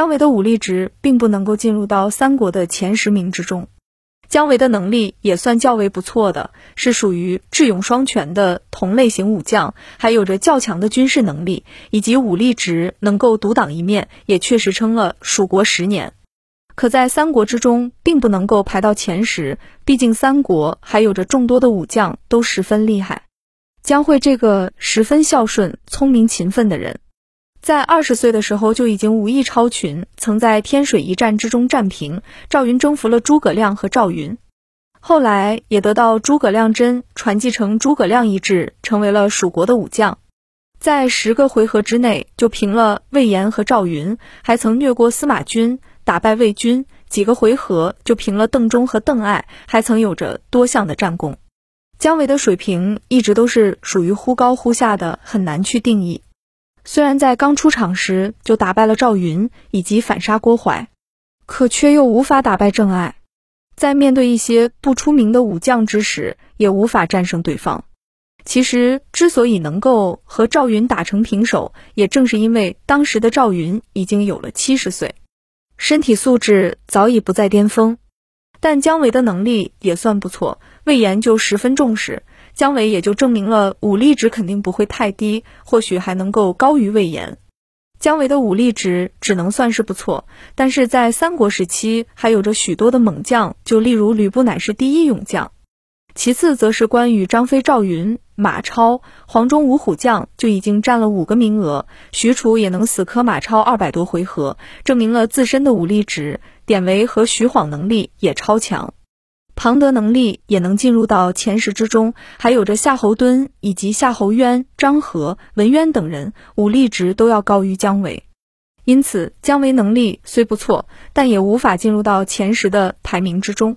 姜维的武力值并不能够进入到三国的前十名之中。姜维的能力也算较为不错的，是属于智勇双全的同类型武将，还有着较强的军事能力，以及武力值能够独当一面，也确实撑了蜀国十年。可在三国之中，并不能够排到前十，毕竟三国还有着众多的武将都十分厉害。姜惠这个十分孝顺、聪明勤奋的人。在二十岁的时候就已经武艺超群，曾在天水一战之中战平赵云，征服了诸葛亮和赵云。后来也得到诸葛亮真传继承诸葛亮遗志，成为了蜀国的武将。在十个回合之内就平了魏延和赵云，还曾虐过司马军，打败魏军。几个回合就平了邓忠和邓艾，还曾有着多项的战功。姜维的水平一直都是属于忽高忽下的，很难去定义。虽然在刚出场时就打败了赵云以及反杀郭淮，可却又无法打败郑艾。在面对一些不出名的武将之时，也无法战胜对方。其实之所以能够和赵云打成平手，也正是因为当时的赵云已经有了七十岁，身体素质早已不在巅峰。但姜维的能力也算不错，魏延就十分重视。姜维也就证明了武力值肯定不会太低，或许还能够高于魏延。姜维的武力值只能算是不错，但是在三国时期还有着许多的猛将，就例如吕布乃是第一勇将，其次则是关羽、张飞、赵云、马超、黄忠五虎将就已经占了五个名额，许褚也能死磕马超二百多回合，证明了自身的武力值。典韦和徐晃能力也超强。庞德能力也能进入到前十之中，还有着夏侯惇以及夏侯渊、张合、文渊等人，武力值都要高于姜维。因此，姜维能力虽不错，但也无法进入到前十的排名之中。